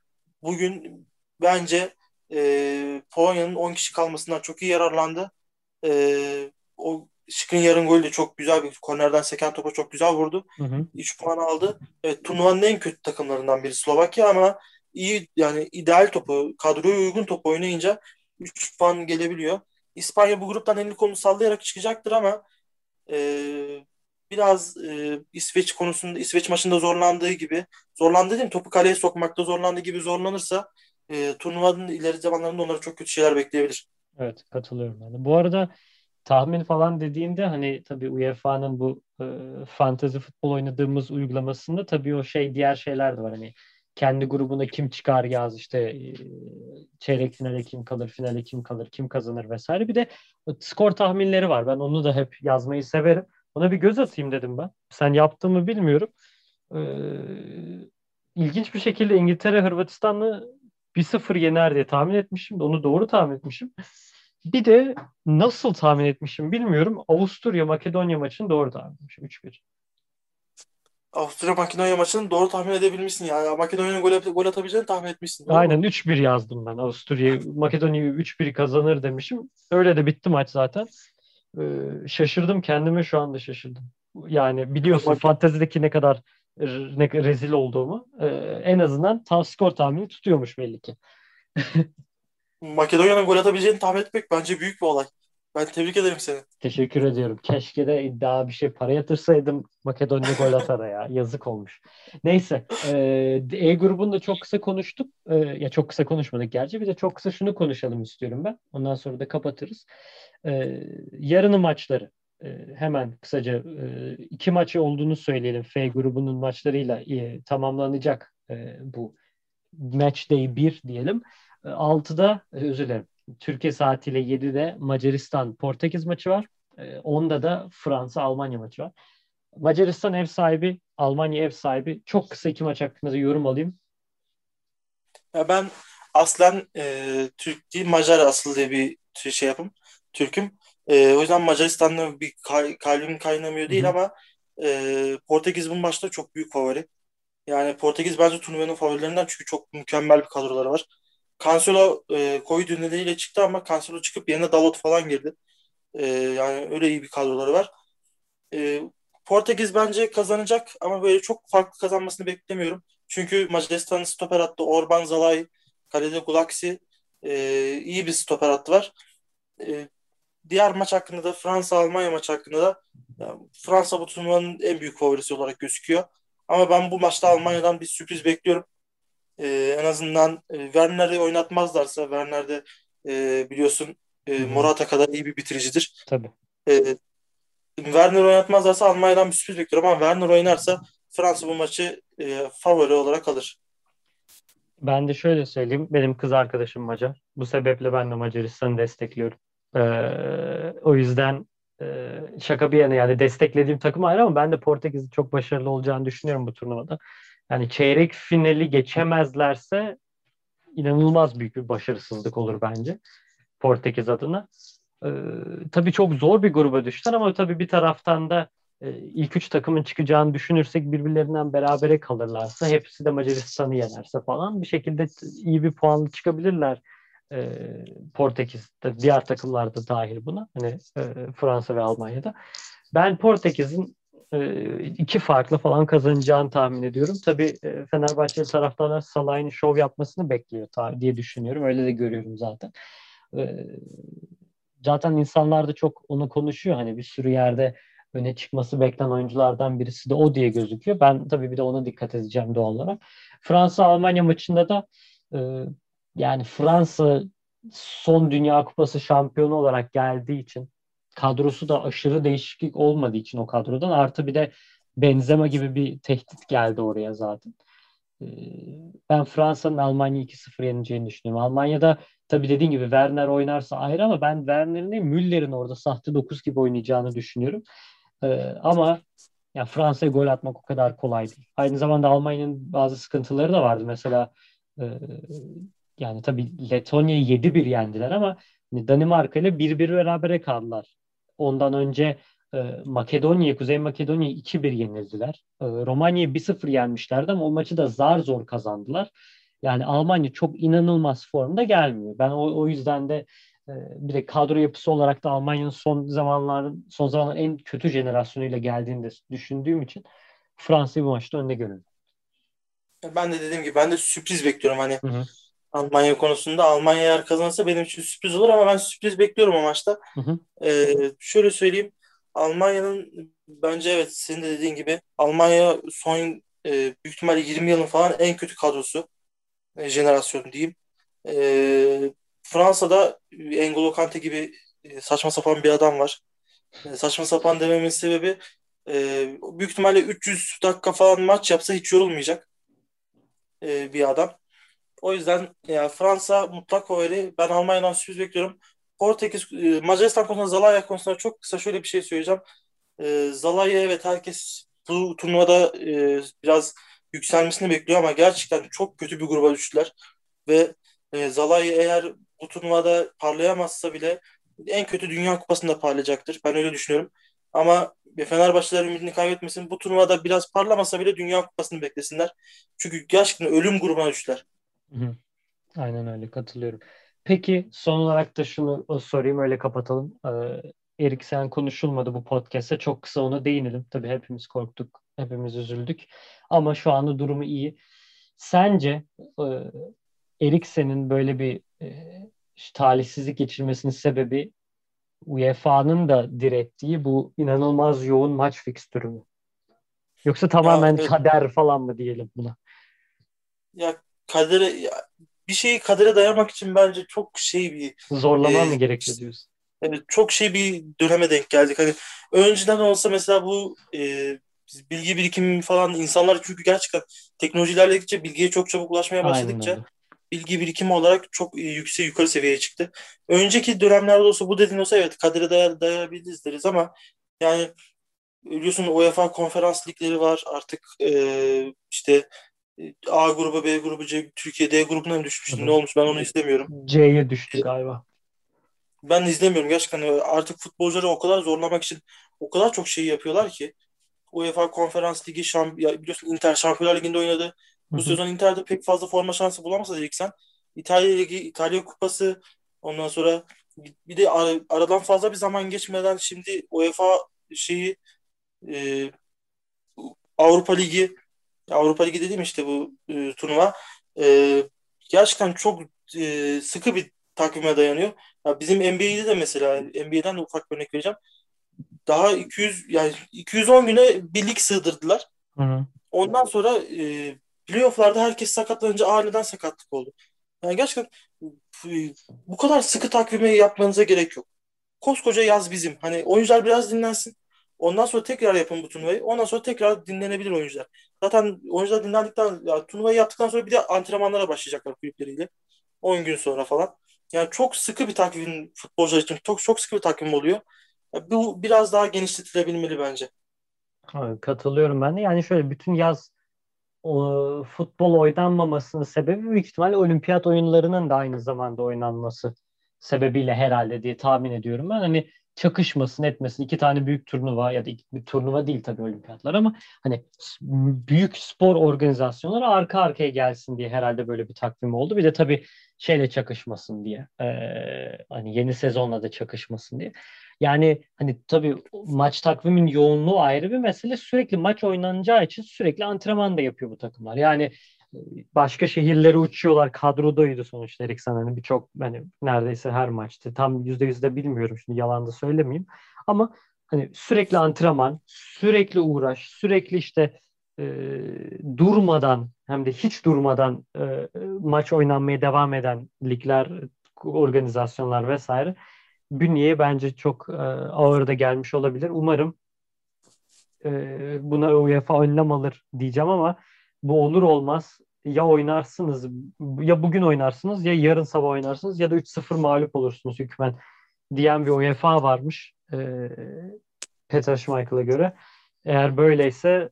Speaker 2: bugün bence e, Polonya'nın 10 kişi kalmasından çok iyi yararlandı. E, o Şık'ın yarın golü de çok güzel bir kornerden seken topa çok güzel vurdu. Hı hı. 3 puan aldı. Evet, turnuvanın en kötü takımlarından biri Slovakya ama iyi yani ideal topu, kadroya uygun top oynayınca 3 puan gelebiliyor. İspanya bu gruptan elini kolunu sallayarak çıkacaktır ama e, biraz e, İsveç konusunda İsveç maçında zorlandığı gibi zorlandı değil mi? Topu kaleye sokmakta zorlandığı gibi zorlanırsa e, turnuvanın ileri zamanlarında onlara çok kötü şeyler bekleyebilir.
Speaker 1: Evet katılıyorum de. Bu arada tahmin falan dediğinde hani tabii UEFA'nın bu e, fantezi futbol oynadığımız uygulamasında tabii o şey diğer şeyler de var. Hani kendi grubuna kim çıkar yaz işte e, çeyrek finale kim kalır, finale kim kalır, kim kazanır vesaire. Bir de skor tahminleri var. Ben onu da hep yazmayı severim. Ona bir göz atayım dedim ben. Sen yaptığımı bilmiyorum. Ee, ilginç bir şekilde İngiltere Hırvatistan'ı 1-0 yener diye tahmin etmişim. Onu doğru tahmin etmişim. Bir de nasıl tahmin etmişim bilmiyorum. Avusturya Makedonya maçını doğru tahmin etmişim 3-1.
Speaker 2: Avusturya Makedonya maçını doğru tahmin edebilmişsin ya. Makedonya'nın gol, gol atabileceğini tahmin etmişsin.
Speaker 1: Aynen 3-1 yazdım ben. Avusturya Makedonya'yı 3-1 kazanır demişim. Öyle de bitti maç zaten. Ee, şaşırdım kendime şu anda şaşırdım. Yani biliyorsun Bak. fantezideki ne kadar ne rezil olduğumu. Ee, en azından tam skor tahmini tutuyormuş belli ki.
Speaker 2: Makedonya'nın gol atabileceğini tahmin etmek bence büyük bir olay. Ben tebrik ederim seni.
Speaker 1: Teşekkür ediyorum. Keşke de iddia bir şey para yatırsaydım Makedonya gol atara ya. Yazık olmuş. Neyse. E, e grubunda çok kısa konuştuk. E, ya çok kısa konuşmadık gerçi. Bir de çok kısa şunu konuşalım istiyorum ben. Ondan sonra da kapatırız. E, yarının maçları. E, hemen kısaca e, iki maçı olduğunu söyleyelim. F grubunun maçlarıyla e, tamamlanacak e, bu match day 1 diyelim. E, 6'da özür dilerim. Türkiye saatiyle 7'de Macaristan Portekiz maçı var. 10'da ee, da Fransa Almanya maçı var. Macaristan ev sahibi, Almanya ev sahibi. Çok kısa iki maç hakkında yorum alayım.
Speaker 2: Ya ben aslen e, Türk değil Macar asıl diye bir şey yapım. Türk'üm. E, o yüzden Macaristan'la bir kal- kalbim kaynamıyor değil Hı-hı. ama e, Portekiz bu maçta çok büyük favori. Yani Portekiz bence turnuvanın favorilerinden çünkü çok mükemmel bir kadroları var. Cancelo e, Covid nedeniyle çıktı ama Cancelo çıkıp yerine Dalot falan girdi. E, yani öyle iyi bir kadroları var. E, Portekiz bence kazanacak ama böyle çok farklı kazanmasını beklemiyorum. Çünkü Macaristan'ın stoper hattı Orban Zalay, kalede Gulaksi e, iyi bir stoper hattı var. E, diğer maç hakkında da Fransa-Almanya maç hakkında da yani Fransa bu turnuvanın en büyük favorisi olarak gözüküyor. Ama ben bu maçta Almanya'dan bir sürpriz bekliyorum e, en azından e, Werner'i oynatmazlarsa Werner'de e, biliyorsun e, Morata kadar iyi bir bitiricidir.
Speaker 1: Tabii.
Speaker 2: E, Werner oynatmazlarsa Almanya'dan bir sürpriz bekliyorum ama Werner oynarsa Fransa bu maçı e, favori olarak alır.
Speaker 1: Ben de şöyle söyleyeyim. Benim kız arkadaşım Macar. Bu sebeple ben de Macaristan'ı destekliyorum. Ee, o yüzden e, şaka bir yana yani desteklediğim takım ayrı ama ben de Portekiz'in çok başarılı olacağını düşünüyorum bu turnuvada. Yani çeyrek finali geçemezlerse inanılmaz büyük bir başarısızlık olur bence Portekiz adına. Ee, tabii çok zor bir gruba düştüler ama tabii bir taraftan da e, ilk üç takımın çıkacağını düşünürsek birbirlerinden berabere kalırlarsa hepsi de Macaristan'ı yenerse falan bir şekilde iyi bir puanlı çıkabilirler e, Portekiz'de diğer takımlar da dahil buna. Hani e, Fransa ve Almanya'da. Ben Portekiz'in e, iki farklı falan kazanacağını tahmin ediyorum. Tabii e, Fenerbahçeli taraftarlar Salah'ın şov yapmasını bekliyor diye düşünüyorum. Öyle de görüyorum zaten. E, zaten insanlar da çok onu konuşuyor. Hani bir sürü yerde öne çıkması beklenen oyunculardan birisi de o diye gözüküyor. Ben tabii bir de ona dikkat edeceğim doğal olarak. Fransa-Almanya maçında da e, yani Fransa son Dünya Kupası şampiyonu olarak geldiği için kadrosu da aşırı değişiklik olmadığı için o kadrodan artı bir de Benzema gibi bir tehdit geldi oraya zaten. E, ben Fransa'nın Almanya 2-0 yeneceğini düşünüyorum. Almanya'da tabii dediğin gibi Werner oynarsa ayrı ama ben Werner'in değil Müller'in orada sahte 9 gibi oynayacağını düşünüyorum. Ee, ama ya Fransa'ya gol atmak o kadar kolay değil. Aynı zamanda Almanya'nın bazı sıkıntıları da vardı. Mesela e, yani tabii Letonya'yı 7-1 yendiler ama hani Danimarka ile 1-1 berabere kaldılar. Ondan önce e, Makedonya, Kuzey Makedonya 2-1 yenildiler. E, Romanya'yı 1-0 yenmişlerdi ama o maçı da zar zor kazandılar. Yani Almanya çok inanılmaz formda gelmiyor. Ben o, o yüzden de ee, bir de kadro yapısı olarak da Almanya'nın son zamanların son zamanların en kötü jenerasyonuyla geldiğini de düşündüğüm için Fransa'yı bu maçta önde görüyorum.
Speaker 2: Ben de dediğim gibi ben de sürpriz bekliyorum hani hı hı. Almanya konusunda. Almanya eğer kazanırsa benim için sürpriz olur ama ben sürpriz bekliyorum o maçta. Hı hı. Ee, şöyle söyleyeyim. Almanya'nın bence evet senin de dediğin gibi Almanya son e, büyük ihtimalle 20 yılın falan en kötü kadrosu. E, jenerasyon diyeyim. E, Fransa'da N'Golo Kante gibi e, saçma sapan bir adam var. E, saçma sapan dememin sebebi e, büyük ihtimalle 300 dakika falan maç yapsa hiç yorulmayacak bir adam. O yüzden ya Fransa mutlak favori. Ben Almanya'dan sürpriz bekliyorum. Portekiz, Macaristan konusunda Zalaya konusunda çok kısa şöyle bir şey söyleyeceğim. Zalaya evet herkes bu turnuvada biraz yükselmesini bekliyor ama gerçekten çok kötü bir gruba düştüler. Ve Zalai eğer bu turnuvada parlayamazsa bile en kötü Dünya Kupası'nda parlayacaktır. Ben öyle düşünüyorum. Ama Fenerbahçeler ümidini kaybetmesin. Bu turnuvada biraz parlamasa bile Dünya Kupası'nı beklesinler. Çünkü gerçekten ölüm grubuna düştüler.
Speaker 1: Aynen öyle katılıyorum. Peki son olarak da şunu sorayım öyle kapatalım. Ee, Eriksen konuşulmadı bu podcast'te. Çok kısa ona değinelim. Tabii hepimiz korktuk, hepimiz üzüldük. Ama şu anda durumu iyi. Sence e, Eriksen'in böyle bir e, talihsizlik geçirmesinin sebebi UEFA'nın da direttiği bu inanılmaz yoğun maç fikstürü mü? Yoksa tamamen ya, kader falan mı diyelim buna?
Speaker 2: Ya kadere bir şeyi kadere dayamak için bence çok şey bir
Speaker 1: zorlama e, mı gerekiyor diyorsun?
Speaker 2: Evet, çok şey bir döneme denk geldik. Hani önceden olsa mesela bu e, bilgi birikimi falan insanlar çünkü gerçekten teknoloji ilerledikçe bilgiye çok çabuk ulaşmaya başladıkça bilgi birikimi olarak çok yüksek yukarı seviyeye çıktı. Önceki dönemlerde olsa bu dediğin olsa evet kadere dayar, dayabiliriz deriz ama yani biliyorsun UEFA konferans ligleri var artık e, işte A grubu, B grubu, C, Türkiye D grubuna mı düşmüştü? Ne olmuş? Ben onu izlemiyorum.
Speaker 1: C'ye düştü galiba.
Speaker 2: Ben izlemiyorum. Gerçekten artık futbolcuları o kadar zorlamak için o kadar çok şey yapıyorlar ki. UEFA Konferans Ligi şamp biliyorsun Inter Şampiyonlar Ligi'nde oynadı. Bu sezon Inter'de pek fazla forma şansı bulamasa Eriksen. İtalya Ligi, İtalya Kupası ondan sonra bir de ar- aradan fazla bir zaman geçmeden şimdi UEFA şeyi e, Avrupa Ligi Avrupa Ligi dediğim işte bu e, turnuva e, gerçekten çok e, sıkı bir takvime dayanıyor. Ya bizim NBA'de de mesela NBA'den de ufak bir örnek vereceğim. Daha 200 yani 210 güne bir lig sığdırdılar. Hı hı. Ondan sonra e, playofflarda herkes sakatlanınca aniden sakatlık oldu. Yani gerçekten bu kadar sıkı takvimi yapmanıza gerek yok. Koskoca yaz bizim. Hani oyuncular biraz dinlensin. Ondan sonra tekrar yapın bu turnuvayı. Ondan sonra tekrar dinlenebilir oyuncular. Zaten oyuncular dinlendikten, ya, turnuvayı yaptıktan sonra bir de antrenmanlara başlayacaklar kulüpleriyle. 10 gün sonra falan. Yani çok sıkı bir takvim futbolcular için çok çok sıkı bir takvim oluyor. Yani bu biraz daha genişletilebilmeli bence.
Speaker 1: Katılıyorum ben de. Yani şöyle bütün yaz o, futbol oynanmamasının sebebi büyük ihtimalle olimpiyat oyunlarının da aynı zamanda oynanması sebebiyle herhalde diye tahmin ediyorum ben. Hani çakışmasın etmesin. iki tane büyük turnuva ya da iki, bir turnuva değil tabii olimpiyatlar ama hani büyük spor organizasyonları arka arkaya gelsin diye herhalde böyle bir takvim oldu. Bir de tabii şeyle çakışmasın diye. Ee, hani yeni sezonla da çakışmasın diye. Yani hani tabii maç takvimin yoğunluğu ayrı bir mesele. Sürekli maç oynanacağı için sürekli antrenman da yapıyor bu takımlar. Yani başka şehirlere uçuyorlar. Kadrodaydı sonuçta Eriksen hani birçok hani neredeyse her maçtı. Tam yüzde yüzde bilmiyorum şimdi yalan da söylemeyeyim. Ama hani sürekli antrenman, sürekli uğraş, sürekli işte e, durmadan hem de hiç durmadan e, maç oynanmaya devam eden ligler, organizasyonlar vesaire bünyeye bence çok e, ağır da gelmiş olabilir. Umarım e, buna UEFA önlem alır diyeceğim ama bu olur olmaz ya oynarsınız ya bugün oynarsınız ya yarın sabah oynarsınız ya da 3-0 mağlup olursunuz hükmen diyen bir UEFA varmış e, Peter Schmeichel'a göre. Eğer böyleyse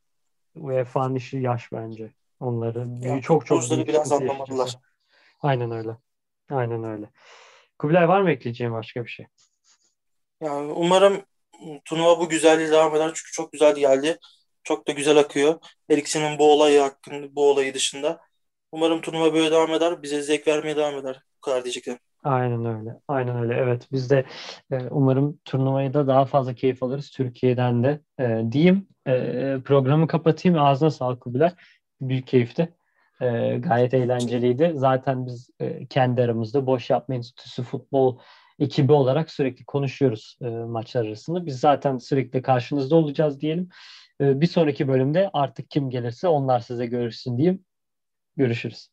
Speaker 1: UEFA'nın işi yaş bence. Onları
Speaker 2: ya,
Speaker 1: çok çok
Speaker 2: büyük biraz anlamadılar.
Speaker 1: Aynen öyle. Aynen öyle. Kubilay var mı ekleyeceğim başka bir şey?
Speaker 2: Yani umarım turnuva bu güzelliği devam eder çünkü çok güzel geldi. Çok da güzel akıyor. Eriksen'in bu olayı hakkında, bu olayı dışında. Umarım turnuva böyle devam eder. Bize zevk vermeye devam eder. Bu kadar diyeceklerim.
Speaker 1: Aynen öyle. Aynen öyle. Evet biz de e, umarım turnuvayı da daha fazla keyif alırız Türkiye'den de e, diyeyim. E, programı kapatayım. Ağzına sağlık Kubilay. Büyük keyifti. E, gayet eğlenceliydi. Zaten biz e, kendi aramızda Boş Yapma Enstitüsü futbol ekibi olarak sürekli konuşuyoruz e, maçlar arasında. Biz zaten sürekli karşınızda olacağız diyelim. E, bir sonraki bölümde artık kim gelirse onlar size görürsün diyeyim. Görüşürüz.